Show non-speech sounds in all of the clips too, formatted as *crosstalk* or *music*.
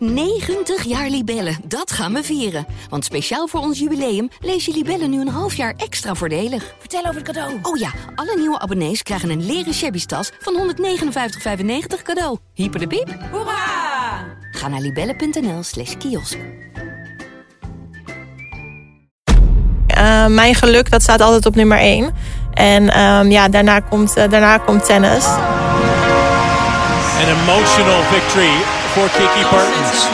90 jaar Libellen, dat gaan we vieren. Want speciaal voor ons jubileum lees je Libellen nu een half jaar extra voordelig. Vertel over het cadeau. Oh ja, alle nieuwe abonnees krijgen een leren shabby tas van 159,95 cadeau. Hyper de piep. Hoera! Ga naar libellen.nl slash kiosk. Uh, mijn geluk, dat staat altijd op nummer 1. En um, ja, daarna komt, uh, daarna komt tennis. An emotional victory for Kiki Bertens.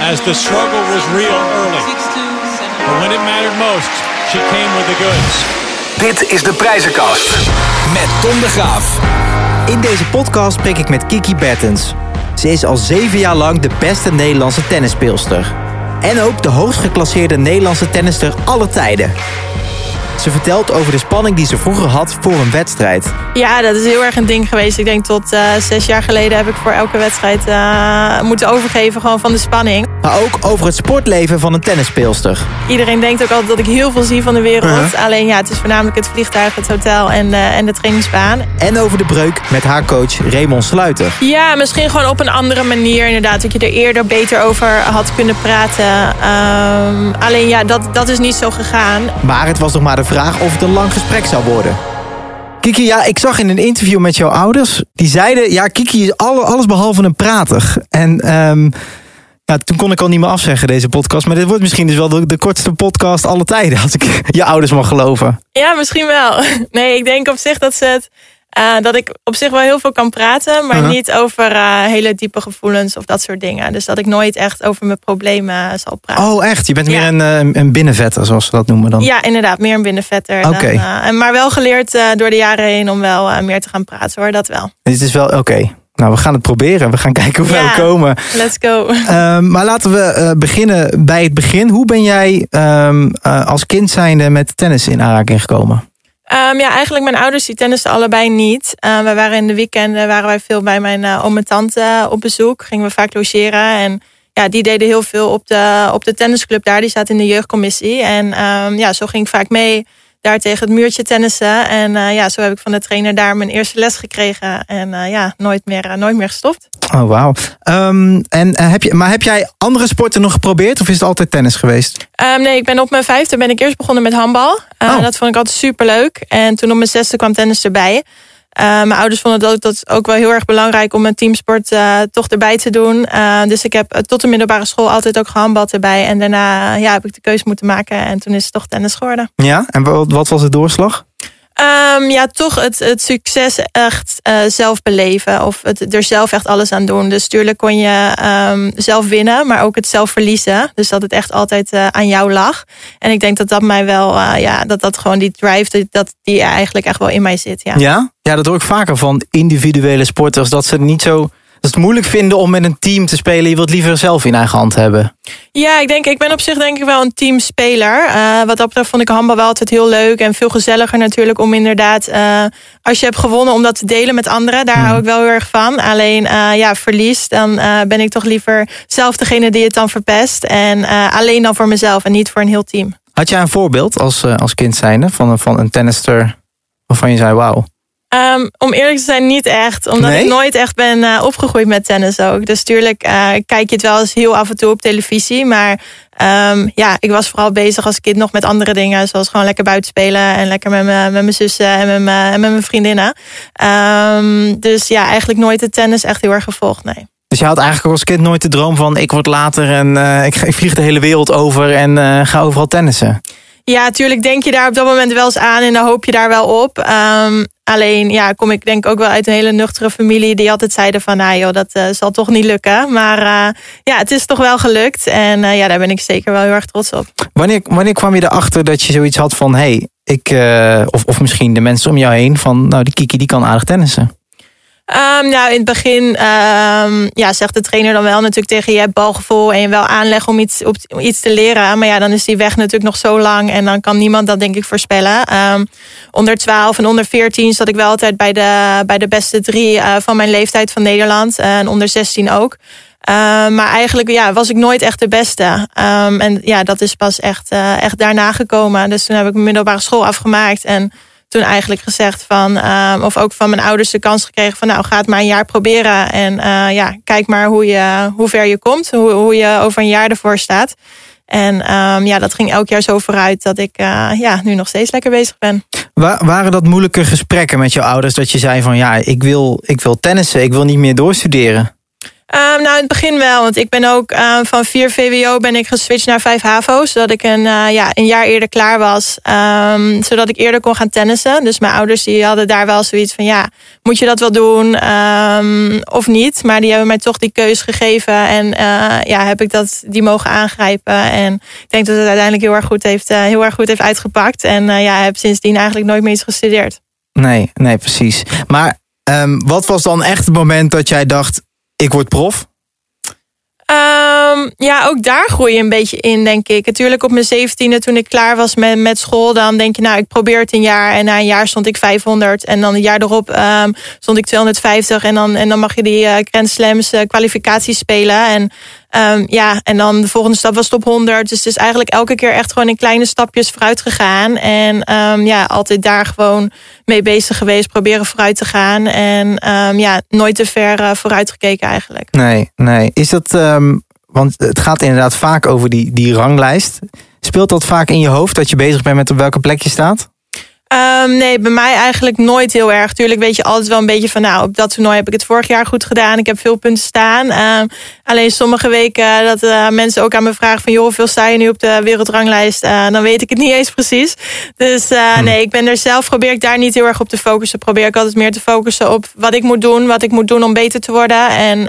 As the struggle was real early. But when it mattered most, she came with the goods. Dit is de prijzenkast. Met Tom de Graaf. In deze podcast spreek ik met Kiki Bertens. Ze is al zeven jaar lang de beste Nederlandse tennisspeelster. En ook de hoogst geclasseerde Nederlandse tennister aller tijden. Ze vertelt over de spanning die ze vroeger had voor een wedstrijd. Ja, dat is heel erg een ding geweest. Ik denk tot uh, zes jaar geleden heb ik voor elke wedstrijd uh, moeten overgeven gewoon van de spanning. Maar ook over het sportleven van een tennisspeelster. Iedereen denkt ook altijd dat ik heel veel zie van de wereld. Uh -huh. Alleen ja, het is voornamelijk het vliegtuig, het hotel en, uh, en de trainingsbaan. En over de breuk met haar coach Raymond Sluiter. Ja, misschien gewoon op een andere manier inderdaad. Dat je er eerder beter over had kunnen praten. Um, alleen ja, dat, dat is niet zo gegaan. Maar het was nog maar de vraag of het een lang gesprek zou worden. Kiki, ja, ik zag in een interview met jouw ouders... die zeiden, ja, Kiki is alle, alles behalve een prater. En um, ja, toen kon ik al niet meer afzeggen, deze podcast. Maar dit wordt misschien dus wel de, de kortste podcast alle tijden... als ik *laughs* je ouders mag geloven. Ja, misschien wel. *laughs* Nee, ik denk op zich dat ze het... Uh, dat ik op zich wel heel veel kan praten, maar uh -huh. niet over uh, hele diepe gevoelens of dat soort dingen. Dus dat ik nooit echt over mijn problemen zal praten. Oh, echt? Je bent ja. meer een, een binnenvetter, zoals ze dat noemen dan? Ja, inderdaad, meer een binnenvetter. Oké. Okay. maar wel geleerd door de jaren heen om wel meer te gaan praten hoor, dat wel. Dit is wel oké. Okay. Nou, we gaan het proberen. We gaan *laughs* kijken hoe ja, we komen. Let's go. Um, *laughs* maar laten we beginnen bij het begin. Hoe ben jij um, als kind zijnde met tennis in aanraking gekomen? Um, ja, eigenlijk mijn ouders die tennisten allebei niet. Uh, wij waren in de weekenden waren wij veel bij mijn uh, oom en tante op bezoek. Gingen we vaak logeren. En ja, die deden heel veel op de, op de tennisclub daar. Die zaten in de jeugdcommissie. En um, ja, zo ging ik vaak mee daar tegen het muurtje tennissen. En uh, ja, zo heb ik van de trainer daar mijn eerste les gekregen. En ja, nooit meer, nooit meer gestopt. Oh, wauw. Um, en heb je, maar heb jij andere sporten nog geprobeerd? Of is het altijd tennis geweest? Um, nee, ik ben op mijn vijfde ben ik eerst begonnen met handbal. Oh. Dat vond ik altijd super leuk. En toen op mijn zesde kwam tennis erbij. Uh, mijn ouders vonden dat, dat ook wel heel erg belangrijk om een teamsport uh, toch erbij te doen. Uh, dus ik heb tot de middelbare school altijd ook gehandbald erbij. En daarna ja, heb ik de keuze moeten maken. En toen is het toch tennis geworden. Ja, en wat was de doorslag? Um, ja, toch het, het succes echt uh, zelf beleven. Of het, er zelf echt alles aan doen. Dus tuurlijk kon je um, zelf winnen, maar ook het zelf verliezen. Dus dat het echt altijd uh, aan jou lag. En ik denk dat dat mij wel, uh, ja, dat dat gewoon die drive, dat die eigenlijk echt wel in mij zit. Ja, ja? ja dat hoor ik vaker van individuele sporters. Dat ze niet zo het moeilijk vinden om met een team te spelen. Je wilt liever zelf in eigen hand hebben. Ja, ik denk, ik ben op zich denk ik wel een teamspeler. Uh, wat dat betreft vond ik handbal wel altijd heel leuk. En veel gezelliger natuurlijk om inderdaad... Uh, als je hebt gewonnen om dat te delen met anderen. Daar hmm. hou ik wel heel erg van. Alleen uh, ja, verlies. Dan ben ik toch liever zelf degene die het dan verpest. En alleen dan voor mezelf en niet voor een heel team. Had jij een voorbeeld als, als kind zijnde van, van een tennister waarvan je zei wauw? Um, om eerlijk te zijn, niet echt. Omdat nee? ik nooit echt ben uh, opgegroeid met tennis ook. Dus tuurlijk uh, kijk je het wel eens heel af en toe op televisie. Maar um, ja, ik was vooral bezig als kind nog met andere dingen. Zoals gewoon lekker buiten spelen. En lekker met mijn zussen en met mijn vriendinnen. Um, dus ja, eigenlijk nooit het tennis echt heel erg gevolgd, nee. Dus je had eigenlijk als kind nooit de droom van... ik word later en uh, ik, ik, vlieg de hele wereld over en ga overal tennissen? Ja, natuurlijk denk je daar op dat moment wel eens aan en dan hoop je daar wel op. Um, alleen ja, kom ik denk ook wel uit een hele nuchtere familie die altijd zeiden van nou joh, dat uh, zal toch niet lukken. Maar uh, ja, het is toch wel gelukt en uh, ja, daar ben ik zeker wel heel erg trots op. Wanneer, wanneer kwam je erachter dat je zoiets had van hé, hey, ik, of, of misschien de mensen om jou heen van nou die Kiki die kan aardig tennissen? Um, nou, in het begin um, ja, zegt de trainer dan wel natuurlijk tegen je, hebt balgevoel en je wel aanleg om iets, om iets te leren. Maar ja, dan is die weg natuurlijk nog zo lang en dan kan niemand dat denk ik voorspellen. Um, onder 12 en onder 14 zat ik wel altijd bij de, bij de beste drie uh, van mijn leeftijd van Nederland. En onder 16 ook. maar eigenlijk ja, was ik nooit echt de beste. en ja, dat is pas echt, uh, echt daarna gekomen. Dus toen heb ik mijn middelbare school afgemaakt en toen eigenlijk gezegd van, ehm, of ook van mijn ouders de kans gekregen van, nou ga het maar een jaar proberen. En eh, ja, kijk maar hoe, je, hoe ver je komt, hoe, hoe je over een jaar ervoor staat. En ehm, ja, dat ging elk jaar zo vooruit dat ik uh, ja, nu nog steeds lekker bezig ben. Wa waren dat moeilijke gesprekken met je ouders dat je zei van ja, ik wil, ik wil tennissen, ik wil niet meer doorstuderen? Um, nou, in het begin wel. Want ik ben ook um, van 4 VWO ben ik geswitcht naar 5 HAVO. Zodat ik een, uh, ja, een jaar eerder klaar was. Um, zodat ik eerder kon gaan tennissen. Dus mijn ouders die hadden daar wel zoiets van... ja, moet je dat wel doen of niet? Maar die hebben mij toch die keus gegeven. En uh, ja, heb ik dat, die mogen aangrijpen. En ik denk dat het uiteindelijk heel erg goed heeft, uh, heel erg goed heeft uitgepakt. En ja, heb sindsdien eigenlijk nooit meer iets gestudeerd. Nee, nee, precies. Maar wat was dan echt het moment dat jij dacht ik word prof? Um, ja, ook daar groei je een beetje in, denk ik. Natuurlijk op mijn zeventiende, toen ik klaar was met, met school... dan denk je, nou, ik probeer het een jaar. En na een jaar stond ik 500. En dan een jaar erop um, stond ik 250. En dan, en dan mag je die uh, Grand Slams uh, kwalificaties spelen. En Um, ja, en dan de volgende stap was top 100. Dus het is eigenlijk elke keer echt gewoon in kleine stapjes vooruit gegaan. En ja, altijd daar gewoon mee bezig geweest. Proberen vooruit te gaan. En ja, nooit te ver uh, vooruit gekeken eigenlijk. Nee, nee. Is dat, want het gaat inderdaad vaak over die, die ranglijst. Speelt dat vaak in je hoofd dat je bezig bent met op welke plek je staat? Um, nee, bij mij eigenlijk nooit heel erg. Tuurlijk weet je altijd wel een beetje van... nou, op dat toernooi heb ik het vorig jaar goed gedaan. Ik heb veel punten staan. Um, alleen sommige weken dat uh, mensen ook aan me vragen... van joh, hoeveel sta je nu op de wereldranglijst? Uh, dan weet ik het niet eens precies. Dus uh, hm. nee, ik ben er zelf... probeer ik daar niet heel erg op te focussen. Probeer ik altijd meer te focussen op wat ik moet doen. Wat ik moet doen om beter te worden. En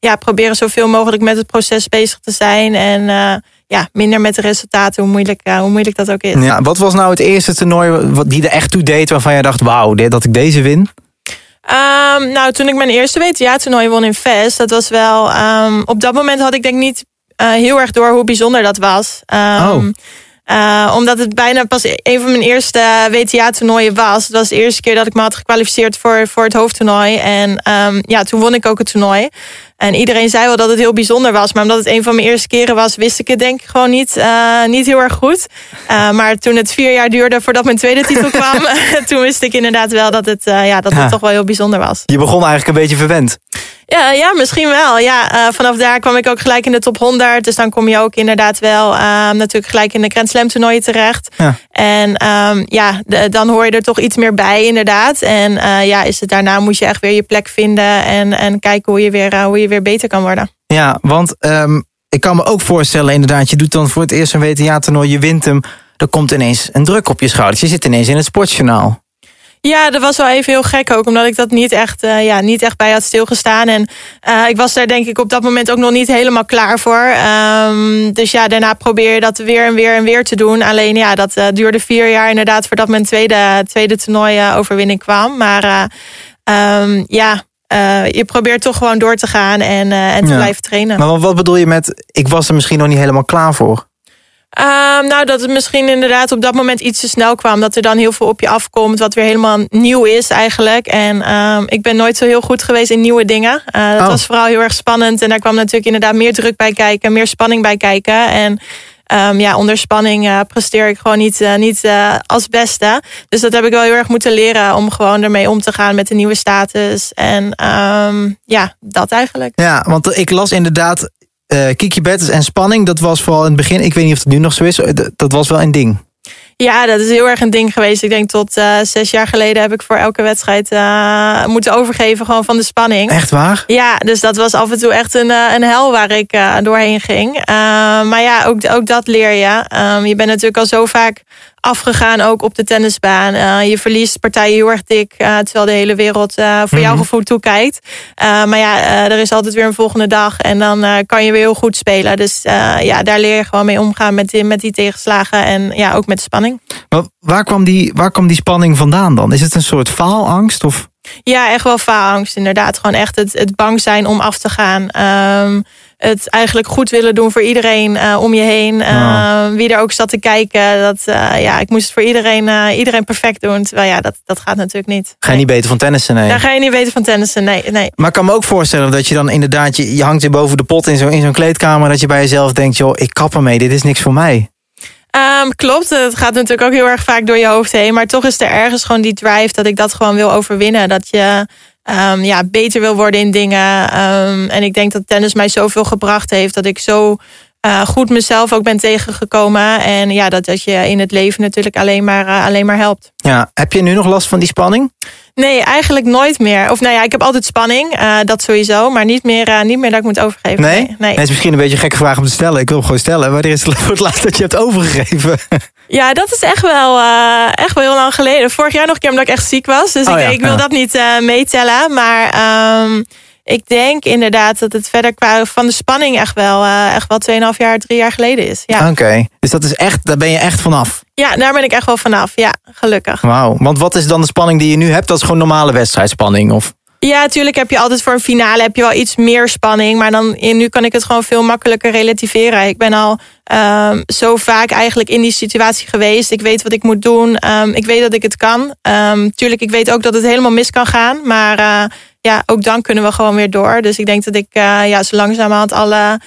ja, proberen zoveel mogelijk met het proces bezig te zijn. En ja, minder met de resultaten, hoe moeilijk, uh, hoe moeilijk dat ook is. Ja, wat was nou het eerste toernooi wat die er echt toe deed waarvan je dacht, wauw, dat ik deze win? Um, nou, toen ik mijn eerste WTA-toernooi won in Vest, dat was wel... Um, op dat moment had ik denk niet uh, heel erg door hoe bijzonder dat was. Um, oh. Uh, omdat het bijna pas een van mijn eerste WTA-toernooien was. Het was de eerste keer dat ik me had gekwalificeerd voor, voor het hoofdtoernooi. En um, ja, toen won ik ook het toernooi. En iedereen zei wel dat het heel bijzonder was. Maar omdat het een van mijn eerste keren was, wist ik het denk ik gewoon niet, uh, niet heel erg goed. Uh, maar toen het vier jaar duurde voordat mijn tweede titel *laughs* kwam, *laughs* toen wist ik inderdaad wel dat het, ja, dat het toch wel heel bijzonder was. Je begon eigenlijk een beetje verwend. Ja, ja misschien wel. Ja, vanaf daar kwam ik ook gelijk in de top 100. Dus dan kom je ook inderdaad wel natuurlijk gelijk in de Grand Slam toernooien terecht. Ja. En um, ja, de, dan hoor je er toch iets meer bij inderdaad. En ja, is het daarna moet je echt weer je plek vinden en, en kijken hoe je weer, hoe je weer beter kan worden. Ja, want um, ik kan me ook voorstellen inderdaad... je doet dan voor het eerst een WTA-toernooi, je wint hem... er komt ineens een druk op je schouders. Je zit ineens in het sportjournaal. Ja, dat was wel even heel gek ook, omdat ik dat niet echt, uh, ja, niet echt bij had stilgestaan. En uh, ik was daar denk ik op dat moment ook nog niet helemaal klaar voor. Um, dus ja, daarna probeer je dat weer en weer en weer te doen. Alleen ja, dat uh, duurde vier jaar inderdaad voordat mijn tweede, tweede toernooi overwinning kwam. Maar um, ja, uh, je probeert toch gewoon door te gaan en, uh, en te blijven trainen. Maar wat bedoel je met, ik was er misschien nog niet helemaal klaar voor? Um, nou, dat het misschien inderdaad op dat moment iets te snel kwam. Dat er dan heel veel op je afkomt, wat weer helemaal nieuw is eigenlijk. En um, ik ben nooit zo heel goed geweest in nieuwe dingen. Uh, dat oh. was vooral heel erg spannend. En daar kwam natuurlijk inderdaad meer druk bij kijken, meer spanning bij kijken. En um, ja, onder spanning uh, presteer ik gewoon niet, uh, niet als beste. Dus dat heb ik wel heel erg moeten leren om gewoon ermee om te gaan met de nieuwe status. En um, ja, dat eigenlijk. Ja, want ik las inderdaad Kiki Betters en spanning. Dat was vooral in het begin, ik weet niet of het nu nog zo is, dat was wel een ding. Ja, dat is heel erg een ding geweest. Ik denk tot uh, zes jaar geleden heb ik voor elke wedstrijd uh, moeten overgeven gewoon van de spanning. Echt waar? Ja, dus dat was af en toe echt een, een hel waar ik uh, doorheen ging. maar ja, ook, ook dat leer je. Um, je bent natuurlijk al zo vaak afgegaan ook op de tennisbaan. Uh, je verliest partijen heel erg dik, uh, terwijl de hele wereld uh, voor jouw mhm. gevoel toekijkt. maar ja, er is altijd weer een volgende dag en dan kan je weer heel goed spelen. Dus ja, daar leer je gewoon mee omgaan met die, met die tegenslagen en ja, ook met de spanning. Maar waar kwam, die, waar kwam die spanning vandaan dan? Is het een soort faalangst of... Ja, echt wel faalangst inderdaad. Gewoon echt het, het bang zijn om af te gaan. Um, het eigenlijk goed willen doen voor iedereen uh, om je heen. Uh, Wie er ook zat te kijken. Dat, uh, ja, ik moest het voor iedereen, iedereen perfect doen. Terwijl ja, dat, dat gaat natuurlijk niet. Ga je niet beter van tennissen? Nee. Daar ga je niet beter van tennissen, nee, nee. Maar ik kan me ook voorstellen dat je dan inderdaad... je, je hangt je boven de pot in zo'n in zo'n kleedkamer... dat je bij jezelf denkt, joh, ik kap ermee, dit is niks voor mij. Um, klopt, het gaat natuurlijk ook heel erg vaak door je hoofd heen. Maar toch is er ergens gewoon die drive dat ik dat gewoon wil overwinnen. Dat je um, ja, beter wil worden in dingen. Um, en ik denk dat tennis mij zoveel gebracht heeft dat ik zo uh, goed mezelf ook ben tegengekomen. En ja, dat, dat je in het leven natuurlijk alleen maar, uh, alleen maar helpt. Ja, heb je nu nog last van die spanning? Nee, eigenlijk nooit meer. Of nou ja, ik heb altijd spanning, uh, dat sowieso. Maar niet meer, niet meer dat ik moet overgeven. Nee? Nee. nee. Het is misschien een beetje een gekke vraag om te stellen. Ik wil hem gewoon stellen. Wanneer is het *laughs* voor het laatst dat je hebt overgegeven? Ja, dat is echt wel, echt wel heel lang geleden. Vorig jaar nog een keer omdat ik echt ziek was. Dus Oh ik, ja, ik wil dat niet meetellen. Maar um, ik denk inderdaad dat het verder qua van de spanning echt wel, uh, echt wel 2,5 jaar, 3 jaar geleden is. Ja. Oké, okay. dus dat is echt, daar ben je echt vanaf? Ja, daar ben ik echt wel vanaf. Ja, gelukkig. Wauw, want wat is dan de spanning die je nu hebt? Dat is gewoon normale wedstrijdspanning? Of? Ja, natuurlijk heb je altijd voor een finale heb je wel iets meer spanning. Maar dan, nu kan ik het gewoon veel makkelijker relativeren. Ik ben al um, zo vaak eigenlijk in die situatie geweest. Ik weet wat ik moet doen. Um, ik weet dat ik het kan. Um, tuurlijk, ik weet ook dat het helemaal mis kan gaan. Maar uh, ja, ook dan kunnen we gewoon weer door. Dus ik denk dat ik uh, ja, zo langzamerhand alle,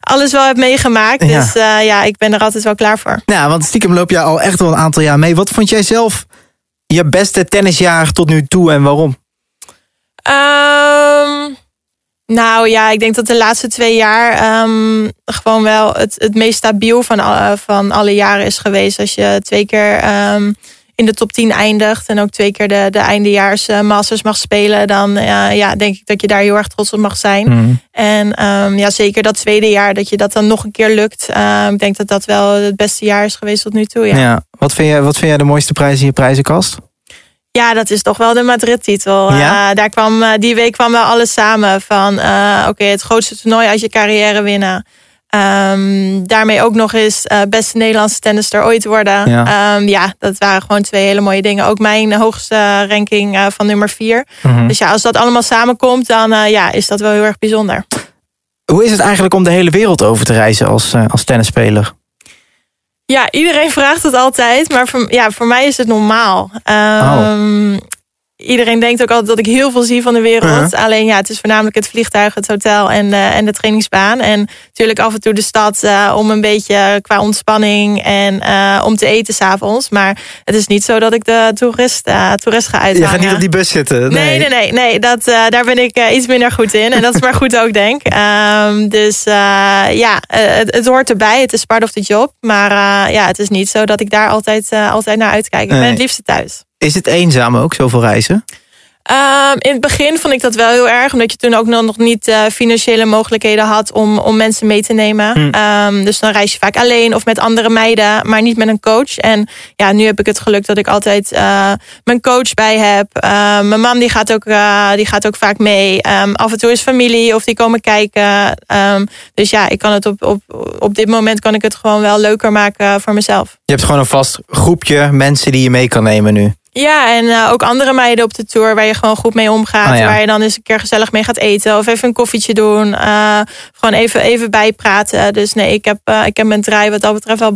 alles wel heb meegemaakt. Ja. Dus uh, ja, ik ben er altijd wel klaar voor. Ja, want stiekem loop je al echt wel een aantal jaar mee. Wat vond jij zelf je beste tennisjaar tot nu toe en waarom? Um, nou ja, ik denk dat de laatste twee jaar um, gewoon wel het, het meest stabiel van, alle, van alle jaren is geweest. Als je twee keer um, in de top 10 eindigt en ook twee keer de, de eindejaars uh, Masters mag spelen, dan uh, ja, denk ik dat je daar heel erg trots op mag zijn. Mm. En um, ja, zeker dat tweede jaar, dat je dat dan nog een keer lukt. Uh, ik denk dat dat wel het beste jaar is geweest tot nu toe. Ja. ja. Wat, vind jij, wat vind jij de mooiste prijs in je prijzenkast? Ja, dat is toch wel de Madrid-titel. Ja? Uh, daar kwam, uh, die week kwam wel alles samen. Van uh, oké, okay, het grootste toernooi uit je carrière winnen. Um, daarmee ook nog eens beste Nederlandse tennister ooit worden. Ja. Um, ja, dat waren gewoon twee hele mooie dingen. Ook mijn hoogste ranking van nummer vier. Mm -hmm. Dus ja, als dat allemaal samenkomt, dan ja, is dat wel heel erg bijzonder. Hoe is het eigenlijk om de hele wereld over te reizen als, als tennisspeler? Ja, iedereen vraagt het altijd, maar voor, ja, voor mij is het normaal. Um, oh. Iedereen denkt ook altijd dat ik heel veel zie van de wereld. Alleen ja, het is voornamelijk het vliegtuig, het hotel en, uh, en de trainingsbaan. En natuurlijk af en toe de stad uh, om een beetje qua ontspanning en uh, om te eten s'avonds. Maar het is niet zo dat ik de toerist, toerist ga uithangen. Je gaat niet op die bus zitten? Nee, nee, nee. nee, nee dat, daar ben ik iets minder goed in. En dat is maar *laughs* goed ook, denk ik. Um, dus ja, het, het, hoort erbij. Het is part of the job. Maar ja, het is niet zo dat ik daar altijd, altijd naar uitkijk. Ik ben het liefste thuis. Is het eenzaam ook, zoveel reizen? Um, in het begin vond ik dat wel heel erg. Omdat je toen ook nog niet uh, financiële mogelijkheden had om, om mensen mee te nemen. Hm. Um, dus dan reis je vaak alleen of met andere meiden. Maar niet met een coach. En ja, nu heb ik het geluk dat ik altijd uh, mijn coach bij heb. Uh, mijn man die gaat, ook, die gaat ook vaak mee. Um, af en toe is familie of die komen kijken. dus ja, ik kan het op, op, op dit moment kan ik het gewoon wel leuker maken voor mezelf. Je hebt gewoon een vast groepje mensen die je mee kan nemen nu. Ja, en uh, ook andere meiden op de tour waar je gewoon goed mee omgaat. Oh ja. Waar je dan eens een keer gezellig mee gaat eten. Of even een koffietje doen. Uh, gewoon even, even bijpraten. Dus nee, ik heb, uh, ik heb mijn draai wat dat betreft wel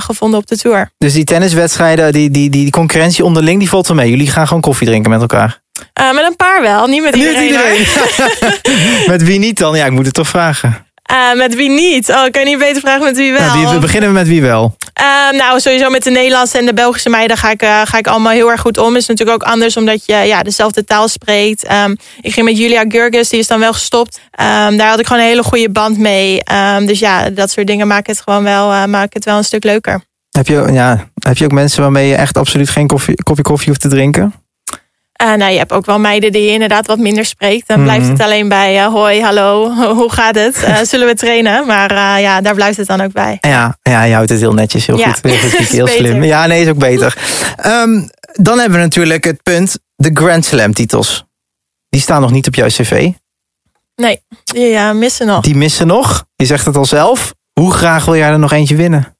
gevonden op de tour. Dus die tenniswedstrijden, die, die, die, die concurrentie onderling, die valt wel mee. Jullie gaan gewoon koffie drinken met elkaar. met een paar wel, niet met iedereen. Niet iedereen. *laughs* met wie niet dan? Ja, ik moet het toch vragen. Uh, met wie niet? Oh, kan je niet beter vragen met wie wel? Nou, wie, we beginnen met wie wel. Uh, nou, sowieso met de Nederlandse en de Belgische meiden ga ik, uh, ga ik allemaal heel erg goed om. Is natuurlijk ook anders omdat je ja, dezelfde taal spreekt. Um, ik ging met Julia Gurgis, die is dan wel gestopt. Um, daar had ik gewoon een hele goede band mee. Um, dus ja, dat soort dingen maken het gewoon wel, uh, maken het wel een stuk leuker. Heb je, ja, heb je ook mensen waarmee je echt absoluut geen koffie, koffie koffie hoeft te drinken? Uh, nou, je hebt ook wel meiden die je inderdaad wat minder spreekt. Dan mm -hmm. blijft het alleen bij uh, hoi, hallo, hoe gaat het? Uh, *laughs* zullen we trainen? Maar ja, daar blijft het dan ook bij. Ja, ja je houdt het heel netjes, heel ja. goed. Heel, *laughs* slim. Ja, nee, is ook beter. um, dan hebben we natuurlijk het punt, de Grand Slam titels. Die staan nog niet op jouw cv. Nee, die missen nog. Die missen nog? Je zegt het al zelf. Hoe graag wil jij er nog eentje winnen?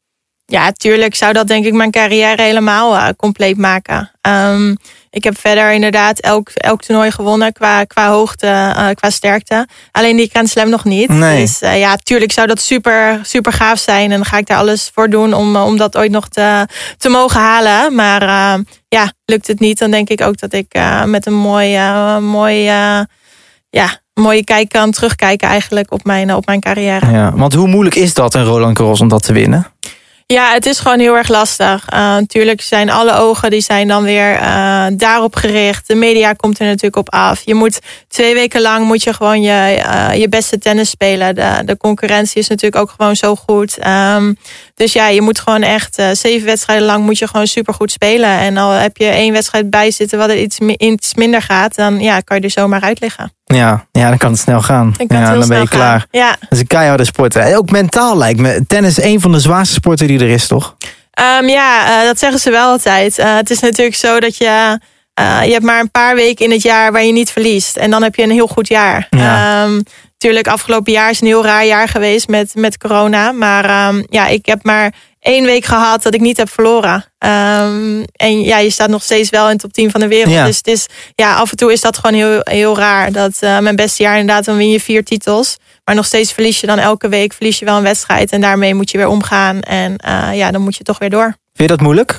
Ja, tuurlijk zou dat denk ik mijn carrière helemaal compleet maken. Um, ik heb verder inderdaad elk, elk toernooi gewonnen qua, qua hoogte, uh, qua sterkte. Alleen die Grand Slam nog niet. Nee. Dus uh, ja, tuurlijk zou dat super, super gaaf zijn. En dan ga ik daar alles voor doen om, om dat ooit nog te, te mogen halen. Maar uh, ja, lukt het niet, dan denk ik ook dat ik met een mooi, mooi ja, mooie kijk kan terugkijken eigenlijk op mijn, op mijn carrière. Ja, want hoe moeilijk is dat een Roland Garros om dat te winnen? Ja, het is gewoon heel erg lastig. Uh, natuurlijk zijn alle ogen die zijn dan weer uh, daarop gericht. De media komt er natuurlijk op af. Je moet twee weken lang moet je gewoon je, uh, je beste tennis spelen. De, de concurrentie is natuurlijk ook gewoon zo goed. Um, dus ja, je moet gewoon echt zeven wedstrijden lang moet je gewoon super goed spelen. En al heb je één wedstrijd bij zitten wat er iets, iets minder gaat, dan ja, kan je er zomaar uit liggen. Ja, ja, dan kan het snel gaan. Dan, ja, dan ben je snel klaar. gaan. Ja. Dat is een keiharde sport. hè. Ook mentaal lijkt me. Tennis is een van de zwaarste sporten die er is, toch? Um, ja, uh, dat zeggen ze wel altijd. Uh, het is natuurlijk zo dat je. Uh, je hebt maar een paar weken in het jaar waar je niet verliest. En dan heb je een heel goed jaar. Ja. Um, natuurlijk, afgelopen jaar is een heel raar jaar geweest met, met corona. Maar um, ja, ik heb maar één week gehad dat ik niet heb verloren. Um, en ja, je staat nog steeds wel in de top 10 van de wereld. Ja. Dus het is, ja, af en toe is dat gewoon heel, heel raar. Dat uh, mijn beste jaar inderdaad, dan win je vier titels. Maar nog steeds verlies je dan elke week verlies je wel een wedstrijd. En daarmee moet je weer omgaan. En uh, ja, dan moet je toch weer door. Vind je dat moeilijk?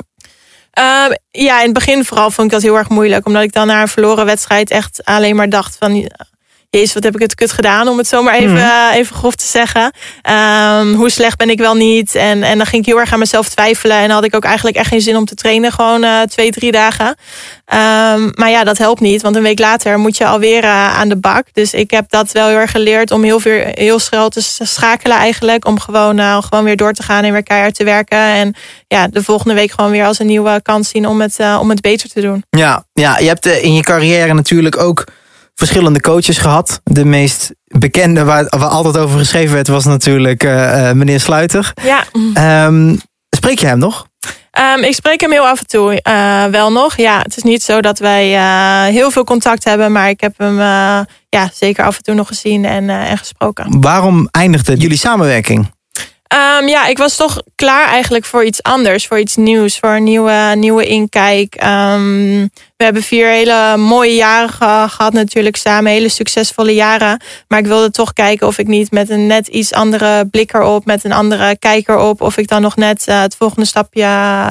Uh, ja, in het begin vooral vond ik dat heel erg moeilijk. Omdat ik dan na een verloren wedstrijd echt alleen maar dacht van... Jezus, wat heb ik het kut gedaan, om het zo maar even, Mhm. uh, even grof te zeggen. Um, hoe slecht ben ik wel niet? En, en dan ging ik heel erg aan mezelf twijfelen. En dan had ik ook eigenlijk echt geen zin om te trainen. Gewoon uh, twee, drie dagen. Um, maar ja, dat helpt niet. Want een week later moet je alweer uh, aan de bak. Dus ik heb dat wel heel erg geleerd om heel, veel, heel snel te schakelen eigenlijk. Om gewoon, gewoon weer door te gaan en weer keihard te werken. En ja, de volgende week gewoon weer als een nieuwe kans zien om het, om het beter te doen. Ja, ja, je hebt in je carrière natuurlijk ook verschillende coaches gehad. De meest bekende waar, waar altijd over geschreven werd was natuurlijk uh, meneer Sluiter. Ja. Um, spreek je hem nog? Um, ik spreek hem heel af en toe uh, wel nog. Ja, het is niet zo dat wij uh, heel veel contact hebben, maar ik heb hem ja, zeker af en toe nog gezien en, en gesproken. Waarom eindigde jullie samenwerking? Um, ja, ik was toch klaar eigenlijk voor iets anders, voor iets nieuws, voor een nieuwe, nieuwe inkijk. Um, we hebben vier hele mooie jaren ge gehad natuurlijk samen, hele succesvolle jaren. Maar ik wilde toch kijken of ik niet met een net iets andere blik erop, met een andere kijker op, of ik dan nog net uh, het volgende stapje,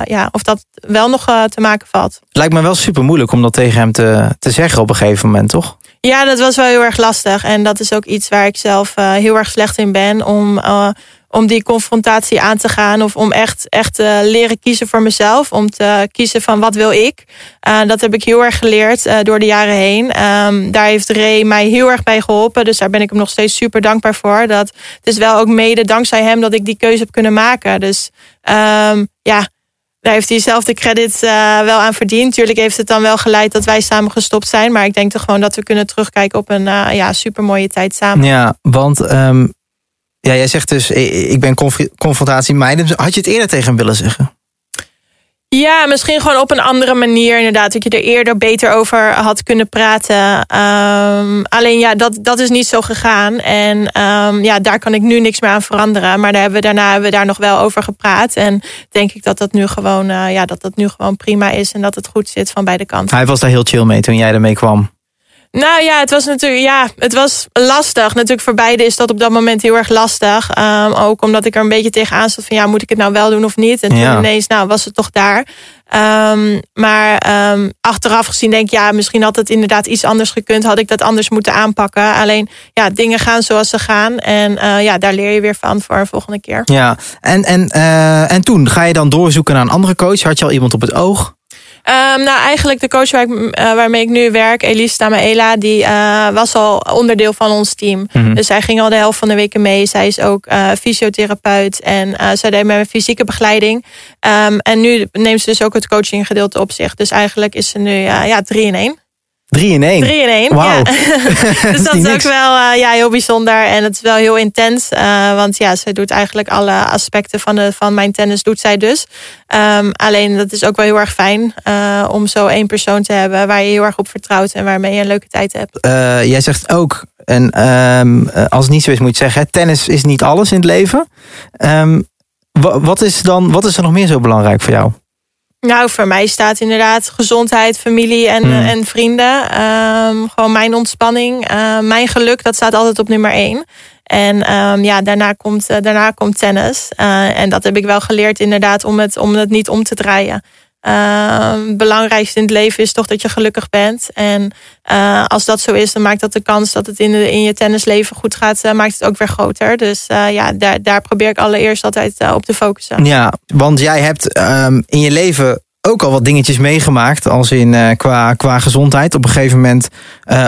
ja, of dat wel nog uh, te maken valt. Lijkt me wel super moeilijk om dat tegen hem te, te zeggen op een gegeven moment, toch? Ja, dat was wel heel erg lastig. En dat is ook iets waar ik zelf uh, heel erg slecht in ben. Om, uh, om die confrontatie aan te gaan. Of om echt, echt uh, leren kiezen voor mezelf. Om te kiezen van wat wil ik. Uh, dat heb ik heel erg geleerd uh, door de jaren heen. Um, daar heeft Ray mij heel erg bij geholpen. Dus daar ben ik hem nog steeds super dankbaar voor. Dat, het is wel ook mede dankzij hem dat ik die keuze heb kunnen maken. Dus um, ja, daar heeft hij zelf de credit wel aan verdiend. Tuurlijk heeft het dan wel geleid dat wij samen gestopt zijn. Maar ik denk toch gewoon dat we kunnen terugkijken op een ja, super mooie tijd samen. Ja, want um, ja, jij zegt dus, ik ben conf confrontatie meiden. Had je het eerder tegen hem willen zeggen? Ja, misschien gewoon op een andere manier inderdaad. Dat je er eerder beter over had kunnen praten. Um, alleen ja, dat, dat is niet zo gegaan. En um, ja, daar kan ik nu niks meer aan veranderen. Maar daar hebben we, daarna hebben we daar nog wel over gepraat. En denk ik dat dat nu gewoon, uh, ja, dat dat nu gewoon prima is. En dat het goed zit van beide kanten. Hij was daar heel chill mee toen jij ermee kwam. Nou ja, het was natuurlijk ja, het was lastig. Natuurlijk voor beide is dat op dat moment heel erg lastig. Um, ook omdat ik er een beetje tegenaan zat van ja, moet ik het nou wel doen of niet? En toen ja. ineens, nou, was het toch daar. Um, maar um, achteraf gezien denk ik, ja, misschien had het inderdaad iets anders gekund. Had ik dat anders moeten aanpakken. Alleen, ja, dingen gaan zoals ze gaan. En uh, ja, daar leer je weer van voor een volgende keer. Ja, en, en, uh, en toen ga je dan doorzoeken naar een andere coach? Had je al iemand op het oog? Um, nou, eigenlijk de coach waar ik, uh, waarmee ik nu werk, Elise Tamaela, die uh, was al onderdeel van ons team. Mm -hmm. Dus zij ging al de helft van de weken mee. Zij is ook uh, fysiotherapeut en zij deed met mijn fysieke begeleiding. Um, en nu neemt ze dus ook het coachinggedeelte op zich. Dus eigenlijk is ze nu ja, drie in één. Drie in één? Drie in één, wow. ja. *laughs* dus dat is ook wel uh, ja, heel bijzonder. En het is wel heel intens. Uh, want ja, ze doet eigenlijk alle aspecten van, de, van mijn tennis doet zij dus. Um, alleen dat is ook wel heel erg fijn. Uh, om zo één persoon te hebben waar je heel erg op vertrouwt. En waarmee je een leuke tijd hebt. jij zegt ook, en um, als het niet zo is moet je zeggen. Tennis is niet alles in het leven. Um, wat, is dan, wat is er nog meer zo belangrijk voor jou? Nou, voor mij staat inderdaad gezondheid, familie en, Hmm. en vrienden. Um, gewoon mijn ontspanning, uh, mijn geluk, dat staat altijd op nummer één. En um, ja, daarna komt, uh, daarna komt tennis. Uh, en dat heb ik wel geleerd inderdaad om het, om het niet om te draaien. Ehm, het belangrijkste in het leven is toch dat je gelukkig bent. En uh, als dat zo is, dan maakt dat de kans dat het in, de, in je tennisleven goed gaat, uh, maakt het ook weer groter. Dus uh, ja, daar, daar probeer ik allereerst altijd op te focussen. Ja, want jij hebt um, in je leven ook al wat dingetjes meegemaakt, als in qua, qua gezondheid. Op een gegeven moment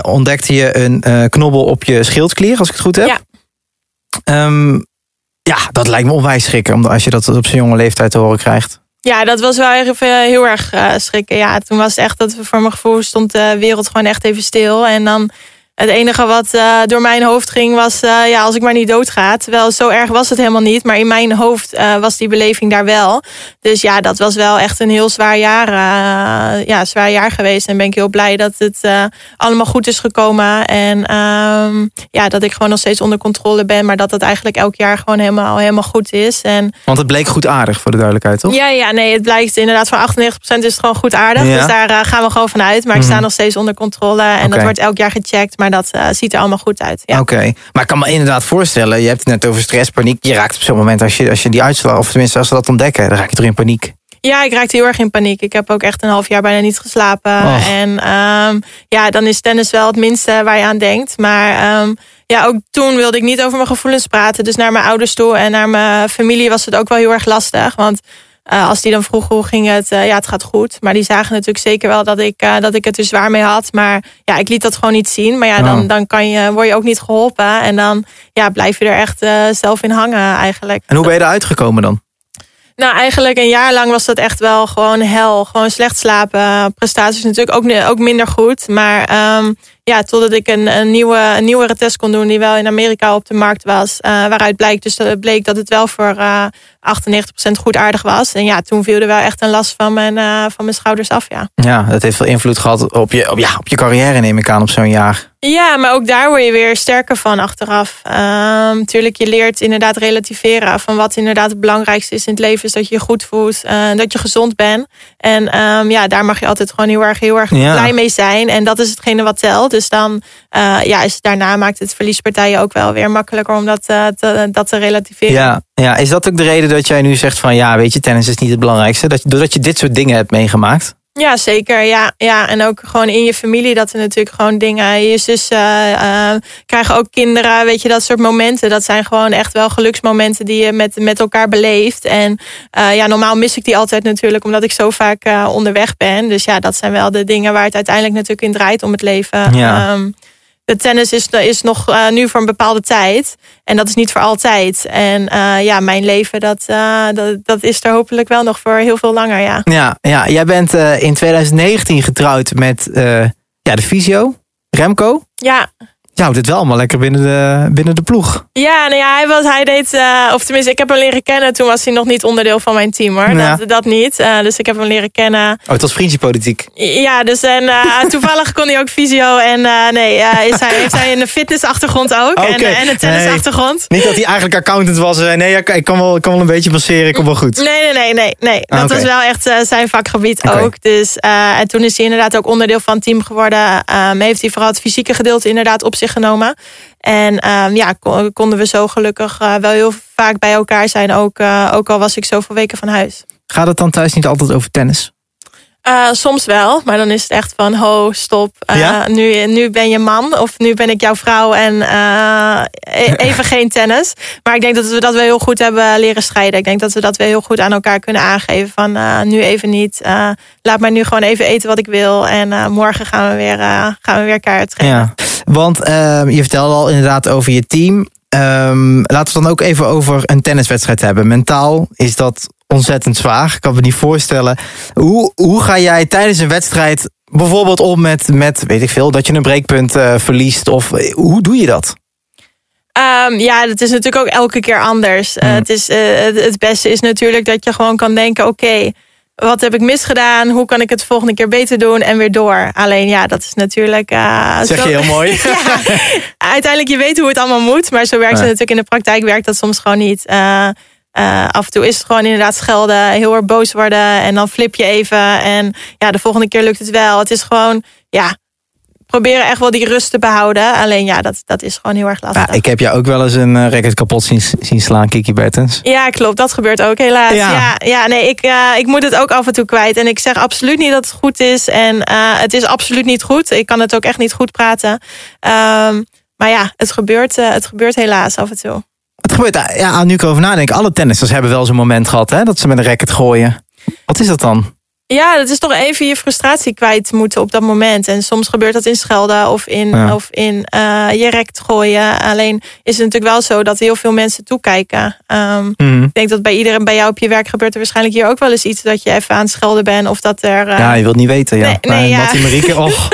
ontdekte je een knobbel op je schildklier, als ik het goed heb. Ja. Um, ja, dat lijkt me onwijs schrikken, als je dat op zo'n jonge leeftijd te horen krijgt. Ja, dat was wel even heel erg uh, schrikken. Ja, toen was het echt dat voor mijn gevoel stond de wereld gewoon echt even stil. En dan het enige wat uh, door mijn hoofd ging was, uh, ja, als ik maar niet doodga. Terwijl zo erg was het helemaal niet. Maar in mijn hoofd uh, was die beleving daar wel. Dus ja, dat was wel echt een heel zwaar jaar, ja, zwaar jaar geweest. En ben ik heel blij dat het allemaal goed is gekomen. En um, ja, dat ik gewoon nog steeds onder controle ben. Maar dat het eigenlijk elk jaar gewoon helemaal, helemaal goed is. En, Want het bleek goed aardig, voor de duidelijkheid, toch? Ja, ja nee, het blijkt inderdaad van 98% is het gewoon goed aardig. Ja. Dus daar gaan we gewoon vanuit. Maar ik sta nog steeds onder controle. En okay. dat wordt elk jaar gecheckt. Maar maar dat uh, ziet er allemaal goed uit. Ja. Oké, okay. maar ik kan me inderdaad voorstellen, je hebt het net over stress, paniek. Je raakt op zo'n moment als je, als je die uitslag, of tenminste als ze dat ontdekken, dan raak je toch in paniek. Ja, ik raakte heel erg in paniek. Ik heb ook echt een half jaar bijna niet geslapen. Oh. En um, ja, dan is tennis wel het minste waar je aan denkt. Maar um, ja, ook toen wilde ik niet over mijn gevoelens praten. Dus naar mijn ouders toe en naar mijn familie was het ook wel heel erg lastig. Want uh, als die dan vroegen hoe ging het, uh, ja, het gaat goed. Maar die zagen natuurlijk zeker wel dat ik, uh, dat ik het er zwaar mee had. Maar ja, ik liet dat gewoon niet zien. Maar ja, dan, Oh. dan kan je, word je ook niet geholpen. En dan ja, blijf je er echt zelf in hangen eigenlijk. En hoe ben je eruit gekomen dan? Nou, eigenlijk een jaar lang was dat echt wel gewoon hel. Gewoon slecht slapen. Prestaties natuurlijk ook, ook minder goed. Maar um, ja, totdat ik een, een, nieuwe, een nieuwere test kon doen... die wel in Amerika op de markt was. Uh, waaruit blijkt, dus bleek dat het wel voor uh, 98% goed aardig was. En ja, toen viel er wel echt een last van mijn, uh, van mijn schouders af, ja. Ja, dat heeft veel invloed gehad op je, op, ja, op je carrière, neem ik aan, op zo'n jaar. Ja, maar ook daar word je weer sterker van achteraf. Um, tuurlijk, je leert inderdaad relativeren... van wat inderdaad het belangrijkste is in het leven... is dat je je goed voelt, uh, dat je gezond bent. En um, ja, daar mag je altijd gewoon heel erg, heel erg ja. blij mee zijn. En dat is hetgene wat telt. Dus dan uh, ja, is daarna maakt het verliespartijen ook wel weer makkelijker... om dat, uh, te, dat te relativeren. Ja, ja, is dat ook de reden dat jij nu zegt van... ja, weet je, tennis is niet het belangrijkste? Dat, doordat je dit soort dingen hebt meegemaakt? Ja, zeker. Ja, ja, en ook gewoon in je familie dat er natuurlijk gewoon dingen. Je zussen uh, krijgen ook kinderen, weet je, dat soort momenten. Dat zijn gewoon echt wel geluksmomenten die je met, met elkaar beleeft. En uh, ja, normaal mis ik die altijd natuurlijk, omdat ik zo vaak uh, onderweg ben. Dus ja, dat zijn wel de dingen waar het uiteindelijk natuurlijk in draait om het leven. Ja. Um, de tennis is, is nog uh, nu voor een bepaalde tijd. En dat is niet voor altijd. En uh, ja, mijn leven, dat, uh, dat, dat is er hopelijk wel nog voor heel veel langer, ja. Ja, ja jij bent in 2019 getrouwd met ja, de fysio, Remco. Ja. Je houdt het wel allemaal lekker binnen de, binnen de ploeg. Ja, nou ja, hij, was, hij deed, uh, of tenminste, ik heb hem leren kennen. Toen was hij nog niet onderdeel van mijn team hoor. Ja. Dat, dat niet. Uh, dus ik heb hem leren kennen. Oh, het was vriendjespolitiek. Ja, dus en uh, *laughs* toevallig kon hij ook fysio. En nee, is hij, heeft hij een fitnessachtergrond ook. Okay. En, en een tennisachtergrond. Nee, niet dat hij eigenlijk accountant was. nee, ik kan wel, ik kan wel een beetje passeren. Ik kom wel goed. Nee, nee, nee. nee, nee. Dat Ah, oké. was wel echt zijn vakgebied ook. Dus, en toen is hij inderdaad ook onderdeel van het team geworden. Heeft hij vooral het fysieke gedeelte inderdaad op zich genomen. En um, ja, kon, konden we zo gelukkig uh, wel heel vaak bij elkaar zijn. Ook, uh, ook al was ik zoveel weken van huis. Gaat het dan thuis niet altijd over tennis? Uh, soms wel, maar dan is het echt van ho, stop. Ja? nu, nu ben je man of nu ben ik jouw vrouw en e even *laughs* geen tennis. Maar ik denk dat we dat wel heel goed hebben leren scheiden. Ik denk dat we dat wel heel goed aan elkaar kunnen aangeven. Van nu even niet. Laat mij nu gewoon even eten wat ik wil. En morgen gaan we weer, gaan we weer keihard trainen. Ja, want ehm, je vertelde al inderdaad over je team. Um, laten we het dan ook even over een tenniswedstrijd hebben. Mentaal is dat ontzettend zwaar. Ik kan me niet voorstellen. Hoe, hoe ga jij tijdens een wedstrijd bijvoorbeeld om met, met weet ik veel, dat je een breekpunt uh, verliest? Of hoe doe je dat? Um, ja, dat is natuurlijk ook elke keer anders. Hmm. Uh, het, is, uh, het, het beste is natuurlijk dat je gewoon kan denken: oké, okay, wat heb ik misgedaan? Hoe kan ik het de volgende keer beter doen? En weer door. Alleen ja, dat is natuurlijk. Uh, zeg zo... je heel mooi. *laughs* ja, uiteindelijk, je weet hoe het allemaal moet. Maar zo werkt het natuurlijk in de praktijk, werkt dat soms gewoon niet. Uh, uh, af en toe is het gewoon inderdaad schelden, heel erg boos worden en dan flip je even. En ja, de volgende keer lukt het wel. Het is gewoon, ja, proberen echt wel die rust te behouden. Alleen ja, dat, dat is gewoon heel erg lastig. Ja, ik heb jou ook wel eens een uh, racket kapot zien, zien slaan, Kiki Bertens. Ja, klopt. Dat gebeurt ook helaas. Ja, ja, ja nee, ik, uh, ik moet het ook af en toe kwijt. En ik zeg absoluut niet dat het goed is. En uh, het is absoluut niet goed. Ik kan het ook echt niet goed praten. Um, maar ja, het gebeurt, het gebeurt helaas af en toe. Het gebeurt, ja, nu ik erover nadenk. Alle tennissers hebben wel zo'n moment gehad hè, dat ze met een racket gooien. Wat is dat dan? Ja, dat is toch even je frustratie kwijt moeten op dat moment. En soms gebeurt dat in schelden of in, ja. of in uh, je rekt gooien. Alleen is het natuurlijk wel zo dat heel veel mensen toekijken. Um, mm. Ik denk dat bij iedereen bij jou op je werk gebeurt er waarschijnlijk hier ook wel eens iets dat je even aan het schelden bent. Of dat er. Uh... Ja, je wilt niet weten. Ja. Nee, nee ja. Marieke, *laughs* oh.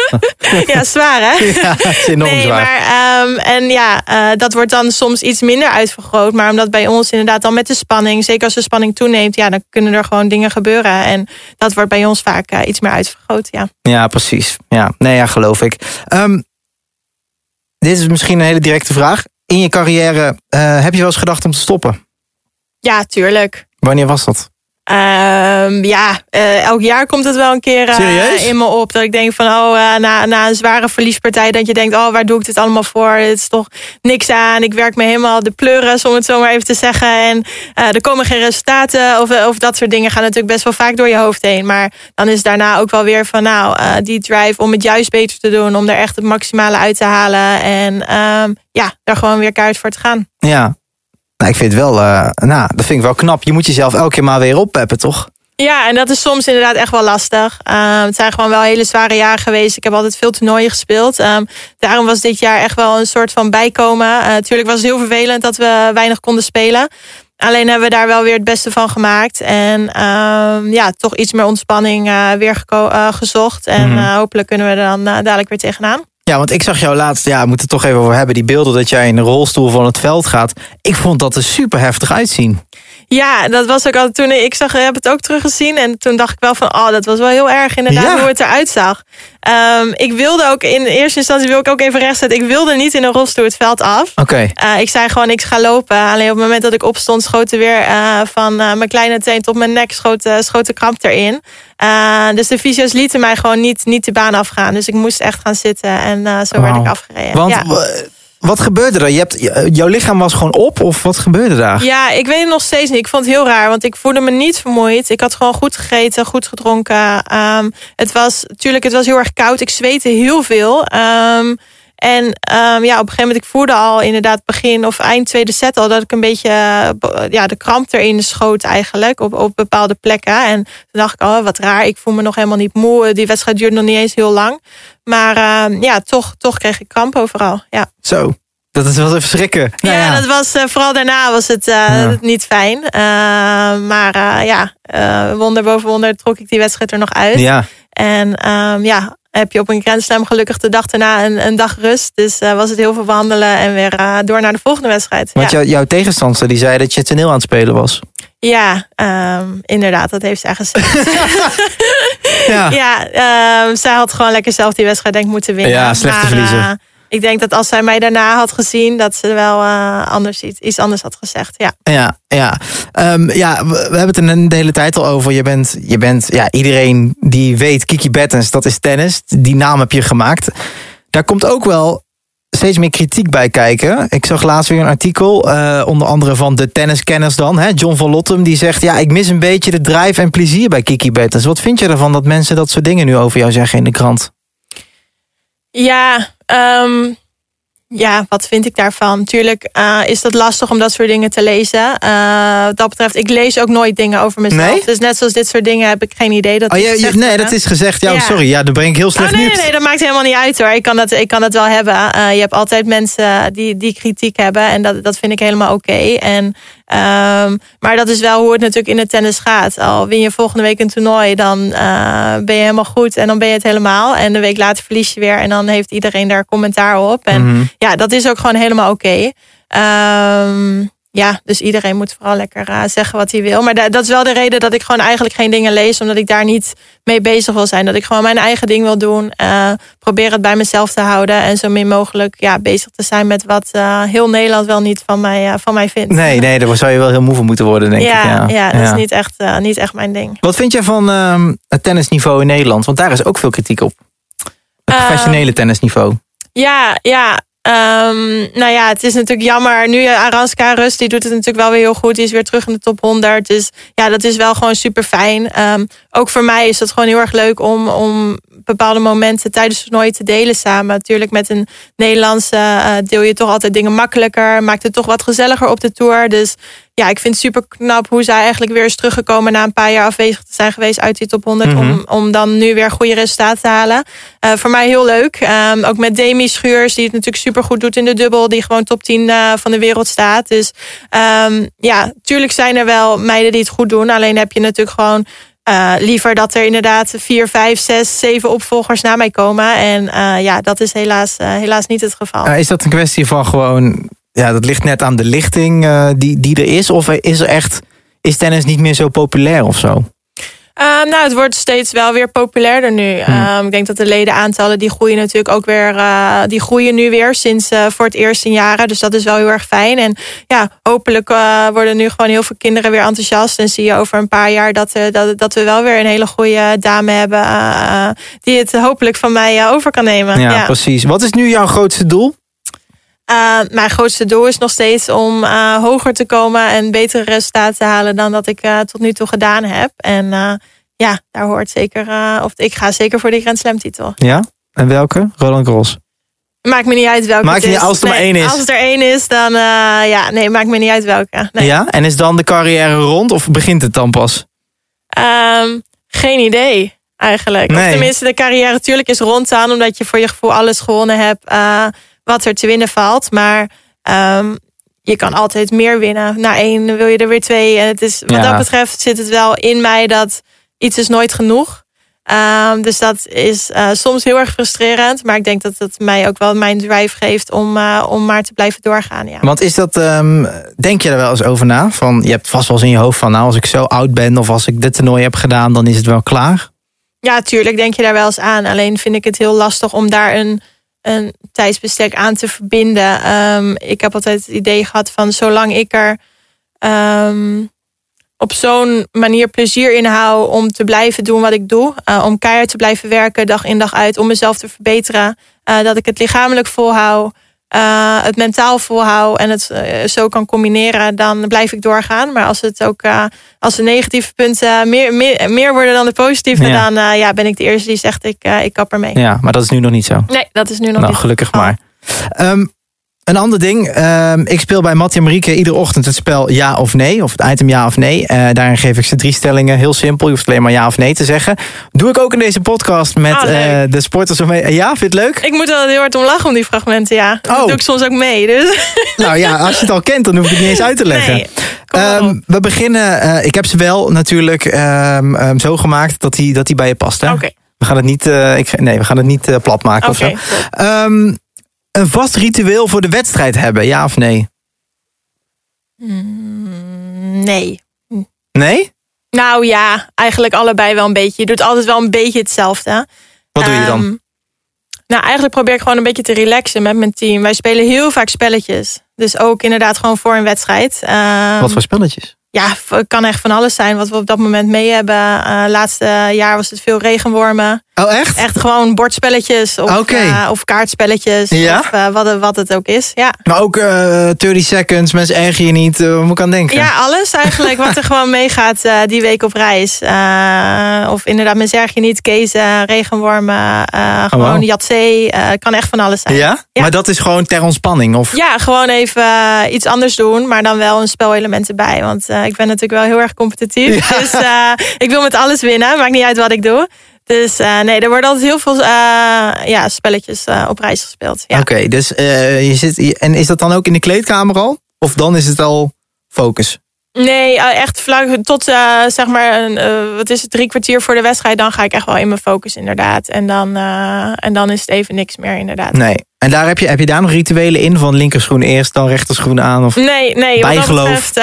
ja, zwaar hè? *laughs* Ja, het is enorm nee, zwaar. Maar, um, en ja, uh, dat wordt dan soms iets minder uitvergroot. Maar omdat bij ons inderdaad dan met de spanning, zeker als de spanning toeneemt, ja, dan kunnen er gewoon dingen gebeuren. En dat wordt bij ons vaak iets meer uitvergroot, ja. Ja, precies. Ja, nee, ja, geloof ik. Um, dit is misschien een hele directe vraag. In je carrière uh, heb je wel eens gedacht om te stoppen? Ja, tuurlijk. Wanneer was dat? Um, ja, uh, elk jaar komt het wel een keer uh, in me op. Dat ik denk van, oh, uh, na, na een zware verliespartij... dat je denkt, oh, waar doe ik dit allemaal voor? Het is toch niks aan. Ik werk me helemaal de pleuren, om het zo maar even te zeggen. En er komen geen resultaten. Of, of dat soort dingen gaan natuurlijk best wel vaak door je hoofd heen. Maar dan is daarna ook wel weer van, nou, die drive om het juist beter te doen. Om er echt het maximale uit te halen. En um, ja, daar gewoon weer kaart voor te gaan. Ja, nou, ik vind het wel, uh, nou, dat vind ik wel knap. Je moet jezelf elke keer maar weer oppeppen, toch? Ja, en dat is soms inderdaad echt wel lastig. Uh, het zijn gewoon wel hele zware jaren geweest. Ik heb altijd veel toernooien gespeeld. Um, daarom was dit jaar echt wel een soort van bijkomen. Uh, tuurlijk was het heel vervelend dat we weinig konden spelen. Alleen hebben we daar wel weer het beste van gemaakt. En uh, ja, toch iets meer ontspanning weer gezocht. En mm -hmm. hopelijk kunnen we er dan dadelijk weer tegenaan. Ja, want ik zag jou laatst, ja, we moeten het toch even over hebben... die beelden dat jij in een rolstoel van het veld gaat. Ik vond dat er super heftig uitzien. Ja, dat was ook al toen ik zag, heb het ook teruggezien. En toen dacht ik wel van, oh, dat was wel heel erg inderdaad ja. hoe het eruit zag. Um, ik wilde ook in eerste instantie wil ik ook even rechtzetten. Ik wilde niet in een rolstoel het veld af. Oké. Okay. Uh, ik zei gewoon, ik ga lopen. Alleen op het moment dat ik opstond, schoot er weer uh, van uh, mijn kleine teen tot mijn nek schoot, schoot de kramp erin. dus de fysio's lieten mij gewoon niet, niet de baan afgaan. Dus ik moest echt gaan zitten en zo wow. werd ik afgereden. Want ja. Wat gebeurde er? Je hebt, jouw lichaam was gewoon op of wat gebeurde daar? Ja, ik weet het nog steeds niet. Ik vond het heel raar, want ik voelde me niet vermoeid. Ik had gewoon goed gegeten, goed gedronken. Um, het was, natuurlijk, het was heel erg koud. Ik zweette heel veel. Um, en um, ja, op een gegeven moment, ik voelde al inderdaad begin of eind tweede set al... dat ik een beetje ja, de kramp erin schoot eigenlijk op, op bepaalde plekken. En toen dacht ik, oh wat raar, ik voel me nog helemaal niet moe. Die wedstrijd duurde nog niet eens heel lang. Maar uh, ja, toch, toch kreeg ik kramp overal. Ja. Zo, dat is wel even schrikken. Ja, nou ja, dat was uh, vooral daarna was het uh, ja. niet fijn. Uh, maar ja, wonder boven wonder trok ik die wedstrijd er nog uit. Ja. En um, ja, heb je op een Grand Slam gelukkig de dag daarna een, een dag rust. Dus was het heel veel behandelen en weer door naar de volgende wedstrijd. Want ja. jou, jouw tegenstander die zei dat je toneel aan het spelen was. Ja, um, inderdaad, dat heeft zij gezegd. *laughs* ja, *laughs* ja um, zij had gewoon lekker zelf die wedstrijd denk ik moeten winnen. Ja, slechte maar, verliezen. Ik denk dat als zij mij daarna had gezien, dat ze wel uh, anders iets, iets anders had gezegd. Ja, ja, ja. Um, ja we, we, hebben het er de hele tijd al over. Je bent, je bent ja, iedereen die weet, Kiki Bettens, dat is tennis. Die naam heb je gemaakt. Daar komt ook wel steeds meer kritiek bij kijken. Ik zag laatst weer een artikel, uh, onder andere van de tenniskenners dan, hè, John van Lottem, die zegt, ja, ik mis een beetje de drive en plezier bij Kiki Bettens. Wat vind je ervan dat mensen dat soort dingen nu over jou zeggen in de krant? Ja, um, ja, wat vind ik daarvan? Tuurlijk uh, is dat lastig om dat soort dingen te lezen. Uh, wat dat betreft, ik lees ook nooit dingen over mezelf. Nee? Dus net zoals dit soort dingen heb ik geen idee dat oh, je, je, Nee, dat is gezegd. Ja, Ja. sorry. Ja, dan breng ik heel slecht Oh, nee, nieuws. nee, nee, dat maakt helemaal niet uit hoor. Ik kan dat, ik kan dat wel hebben. Uh, je hebt altijd mensen die, die kritiek hebben. En dat, dat vind ik helemaal oké. En um, maar dat is wel hoe het natuurlijk in het tennis gaat. Al win je volgende week een toernooi, dan uh, ben je helemaal goed. En dan ben je het helemaal. En een week later verlies je weer. En dan heeft iedereen daar commentaar op. En Mhm. ja, dat is ook gewoon helemaal oké. Um, ja, dus iedereen moet vooral lekker uh, zeggen wat hij wil. Maar da dat is wel de reden dat ik gewoon eigenlijk geen dingen lees. Omdat ik daar niet mee bezig wil zijn. Dat ik gewoon mijn eigen ding wil doen. Uh, probeer het bij mezelf te houden. En zo min mogelijk ja, bezig te zijn met wat uh, heel Nederland wel niet van mij, van mij vindt. Nee, nee, daar zou je wel heel moe van moeten worden, denk ja, ik. Ja, ja, dat is niet echt, niet echt mijn ding. Wat vind jij van uh, het tennisniveau in Nederland? Want daar is ook veel kritiek op. professionele tennisniveau. Ja, ja. Ehm, nou ja, het is natuurlijk jammer. Nu uh, Aranska Rust, die doet het natuurlijk wel weer heel goed. Die is weer terug in de top 100. Dus ja, dat is wel gewoon super fijn. Ehm, ook voor mij is het gewoon heel erg leuk om, om bepaalde momenten tijdens het toernooi te delen samen. Natuurlijk met een Nederlandse uh, deel je toch altijd dingen makkelijker. Maakt het toch wat gezelliger op de tour. Dus ja, ik vind het super knap hoe zij eigenlijk weer is teruggekomen na een paar jaar afwezig te zijn geweest uit die top 100. om, om dan nu weer goede resultaten te halen. Uh, voor mij heel leuk. Um, ook met Demi Schuurs, die het natuurlijk super goed doet in de dubbel. Die gewoon top 10 uh, van de wereld staat. Dus um, ja, tuurlijk zijn er wel meiden die het goed doen. Alleen heb je natuurlijk gewoon uh, liever dat er inderdaad vier, vijf, zes, zeven opvolgers na mij komen. En ja, dat is helaas, helaas niet het geval. is dat een kwestie van gewoon, ja, dat ligt net aan de lichting uh, die, die er is? Of is er echt, is tennis niet meer zo populair of zo? Uh, nou, het wordt steeds wel weer populairder nu. Hmm. Um, ik denk dat de ledenaantallen die groeien natuurlijk ook weer. Uh, die groeien nu weer sinds uh, voor het eerst in jaren. Dus dat is wel heel erg fijn. En ja, hopelijk uh, worden nu gewoon heel veel kinderen weer enthousiast. En zie je over een paar jaar dat, dat, dat we wel weer een hele goede dame hebben. Die het hopelijk van mij over kan nemen. Ja, ja, precies. Wat is nu jouw grootste doel? Uh, mijn grootste doel is nog steeds om uh, hoger te komen en betere resultaten te halen dan dat ik uh, tot nu toe gedaan heb. En ja, daar hoort zeker, of ik ga zeker voor die Grand Slam titel. Ja, en welke? Roland Garros. Maakt me niet uit welke. Maakt niet als het er nee, maar één is. Als het er één is, dan ja, nee, maakt me niet uit welke. Nee. Ja, en is dan de carrière rond of begint het dan pas? Um, geen idee eigenlijk. Nee. Of tenminste, de carrière natuurlijk is rond dan, omdat je voor je gevoel alles gewonnen hebt wat er te winnen valt. Maar um, je kan altijd meer winnen. Na één wil je er weer twee. En het is, wat Ja. dat betreft zit het wel in mij dat iets is nooit genoeg. Um, dus dat is uh, soms heel erg frustrerend. Maar ik denk dat het mij ook wel mijn drive geeft om, uh, om maar te blijven doorgaan. Ja. Want is dat, um, denk je er wel eens over na? Van, je hebt vast wel eens in je hoofd van, nou als ik zo oud ben of als ik dit toernooi heb gedaan, dan is het wel klaar. Ja, tuurlijk denk je daar wel eens aan. Alleen vind ik het heel lastig om daar een, een tijdsbestek aan te verbinden. Um, ik heb altijd het idee gehad van zolang ik er um, op zo'n manier plezier in hou om te blijven doen wat ik doe. Uh, om keihard te blijven werken dag in dag uit. Om mezelf te verbeteren. Uh, dat ik het lichamelijk volhoud. Uh, het mentaal volhoud en het uh, zo kan combineren, dan blijf ik doorgaan. Maar als het ook uh, als de negatieve punten meer, meer, meer worden dan de positieve, Ja. dan ja, ben ik de eerste die zegt ik, ik kap ermee. Ja, maar dat is nu nog niet zo. Nee, dat is nu nog nou, niet. gelukkig maar. Um, een ander ding. Um, ik speel bij Mattie en Marieke iedere ochtend het spel ja of nee. Of het item ja of nee. Uh, daarin geef ik ze drie stellingen. Heel simpel. Je hoeft alleen maar ja of nee te zeggen. Doe ik ook in deze podcast met Oh, uh, de sporters. Mee. Ja, vind je het leuk? Ik moet wel heel hard om lachen om die fragmenten, ja. Dat Oh. doe ik soms ook mee. Dus. Nou ja, als je het al kent, dan hoef ik het niet eens uit te leggen. Nee. Um, we beginnen. Uh, ik heb ze wel natuurlijk um, um, zo gemaakt dat die, dat die bij je past. We gaan het niet, ik, nee, we gaan het niet plat maken of oké. zo. Een vast ritueel voor de wedstrijd hebben, ja of nee? Mm, nee. Nee? Nou ja, eigenlijk allebei wel een beetje. Je doet altijd wel een beetje hetzelfde. Wat doe je dan? Um, nou, eigenlijk probeer ik gewoon een beetje te relaxen met mijn team. Wij spelen heel vaak spelletjes. Dus ook inderdaad gewoon voor een wedstrijd. Um, Wat voor spelletjes? Ja, het kan echt van alles zijn wat we op dat moment mee hebben. Uh, laatste jaar was het veel regenwormen. Oh, echt? Echt gewoon bordspelletjes of, Oké. uh, of kaartspelletjes. Ja? Of uh, wat, het- wat het ook is. Ja. Maar ook eh 30 seconds, mensen erger je niet. eh, hoe moet ik aan denken? Ja, alles eigenlijk wat er *laughs* gewoon meegaat uh, die week op reis. Uh, of inderdaad, men zeg je niet, kezen, regenwormen, uh, gewoon wauw. jatzee. Uh, kan echt van alles zijn. Ja? Ja. Maar dat is gewoon ter ontspanning? Of? Ja, gewoon even uh, iets anders doen, maar dan wel een spelelement erbij. Want uh, ik ben natuurlijk wel heel erg competitief. Ja. Dus uh, ik wil met alles winnen, maakt niet uit wat ik doe. Dus uh, nee, er worden altijd heel veel uh, ja, spelletjes uh, op reis gespeeld. Ja. Oké, dus eh, je zit, en is dat dan ook in de kleedkamer al? Of dan is het al focus? Nee, uh, echt vlak tot uh, zeg maar, een, uh, wat is het, drie kwartier voor de wedstrijd. Dan ga ik echt wel in mijn focus inderdaad. En dan, uh, en dan is het even niks meer inderdaad. Nee. En daar heb je, heb je daar nog rituelen in? Van linkerschoen eerst, dan rechterschoen aan? Of... Nee, nee, Bijgeloof? betreft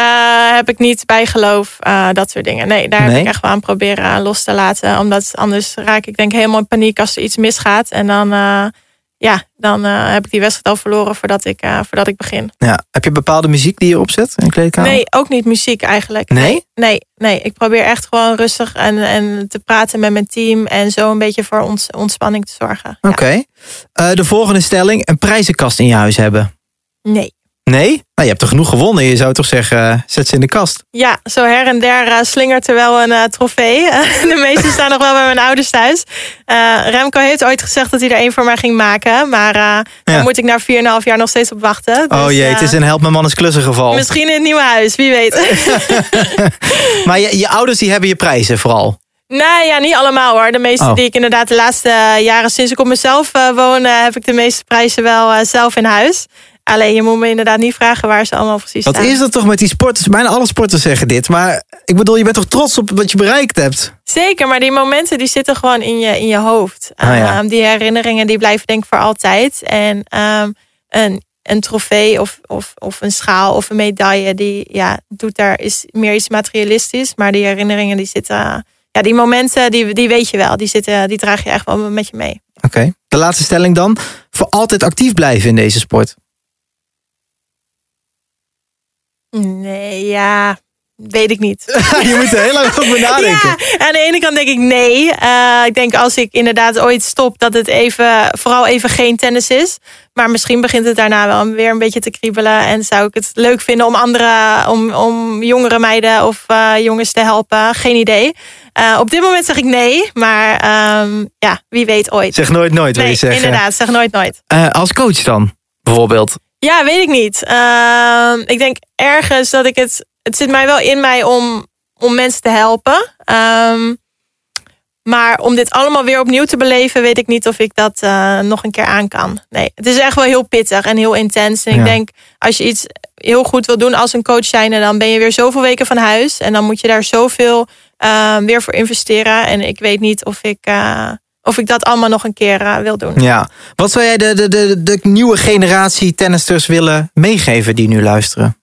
heb ik niet bijgeloof, dat soort dingen. Nee, daar Nee? heb ik echt wel aan proberen los te laten. Omdat anders raak ik denk ik helemaal in paniek als er iets misgaat. En dan, ja, dan eh, heb ik die wedstrijd al verloren voordat ik, uh, voordat ik begin. Ja. Heb je bepaalde muziek die je opzet in de kleedkamer? Nee, ook niet muziek eigenlijk. Nee? Nee, nee. Ik probeer echt gewoon rustig en, en te praten met mijn team. En zo een beetje voor ons, ontspanning te zorgen. Oké. Okay. Ja. Uh, de volgende stelling. Een prijzenkast in je huis hebben? Nee. Nee? Nou, je hebt er genoeg gewonnen. Je zou toch zeggen, uh, zet ze in de kast. Ja, zo her en der uh, slingert er wel een uh, trofee. *laughs* de meeste staan nog wel bij mijn ouders thuis. Remco heeft ooit gezegd dat hij er één voor mij ging maken. Maar ja. daar moet ik na 4,5 jaar nog steeds op wachten. Dus, oh jee, het is een help mijn man is klussen geval. Misschien in het nieuwe huis, wie weet. *laughs* maar je, je ouders die hebben je prijzen vooral? Nee, ja, niet allemaal hoor. De meeste oh. die ik inderdaad de laatste jaren sinds ik op mezelf woon... heb ik de meeste prijzen wel zelf in huis. Alleen je moet me inderdaad niet vragen waar ze allemaal precies wat staan. Wat is dat toch met die sporters? Bijna alle sporters zeggen dit. Maar ik bedoel, je bent toch trots op wat je bereikt hebt? Zeker, maar die momenten die zitten gewoon in je, in je hoofd. Ah, ja. um, die herinneringen die blijven denk ik voor altijd. En um, een, een trofee of, of, of een schaal of een medaille... die ja, doet daar is meer iets materialistisch. Maar die herinneringen die zitten... Ja, die momenten, die, die weet je wel. Die, zitten, die draag je echt wel met je mee. Oké. Okay. De laatste stelling dan. Voor altijd actief blijven in deze sport. Nee, ja, weet ik niet. *laughs* je moet er heel lang over *laughs* nadenken. Ja, aan de ene kant denk ik nee. Uh, ik denk als ik inderdaad ooit stop, dat het even, vooral even geen tennis is. Maar misschien begint het daarna wel weer een beetje te kriebelen. En zou ik het leuk vinden om andere, om, om jongere meiden of uh, jongens te helpen. Geen idee. Uh, op dit moment zeg ik nee, maar um, ja, wie weet ooit. Zeg nooit nooit, wil nee, je zeggen. inderdaad, zeg nooit nooit. als coach dan, bijvoorbeeld? Ja, weet ik niet. Uh, ik denk ergens dat ik het. Het zit mij wel in mij om, om mensen te helpen. Um, maar om dit allemaal weer opnieuw te beleven, weet ik niet of ik dat uh, nog een keer aan kan. Nee, het is echt wel heel pittig en heel intens. En ja. ik denk, als je iets heel goed wil doen als een coach zijn, dan ben je weer zoveel weken van huis. En dan moet je daar zoveel uh, weer voor investeren. En ik weet niet of ik. Of ik dat allemaal nog een keer uh, wil doen. Ja. Wat zou jij de, de, de, de nieuwe generatie tennisters willen meegeven die nu luisteren?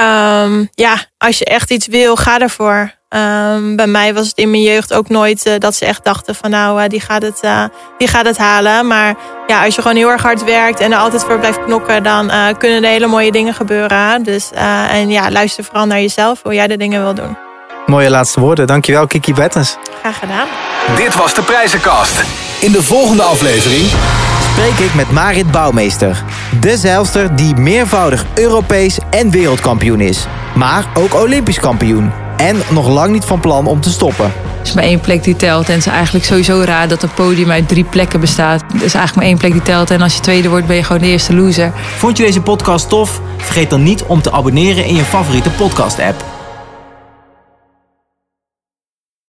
Um, ja, als je echt iets wil, ga ervoor. Um, bij mij was het in mijn jeugd ook nooit uh, dat ze echt dachten van nou, uh, die, gaat het, uh, die gaat het halen. Maar ja, als je gewoon heel erg hard werkt en er altijd voor blijft knokken, dan kunnen er hele mooie dingen gebeuren. Dus, en ja, luister vooral naar jezelf, hoe jij de dingen wil doen. Mooie laatste woorden. Dankjewel, Kiki Bettens. Graag gedaan. Dit was de Prijzenkast. In de volgende aflevering spreek ik met Marit Bouwmeester. De zeilster die meervoudig Europees en wereldkampioen is. Maar ook Olympisch kampioen. En nog lang niet van plan om te stoppen. Er is maar één plek die telt. En het is eigenlijk sowieso raar dat een podium uit drie plekken bestaat. Er is eigenlijk maar één plek die telt. En als je tweede wordt, ben je gewoon de eerste loser. Vond je deze podcast tof? Vergeet dan niet om te abonneren in je favoriete podcast-app.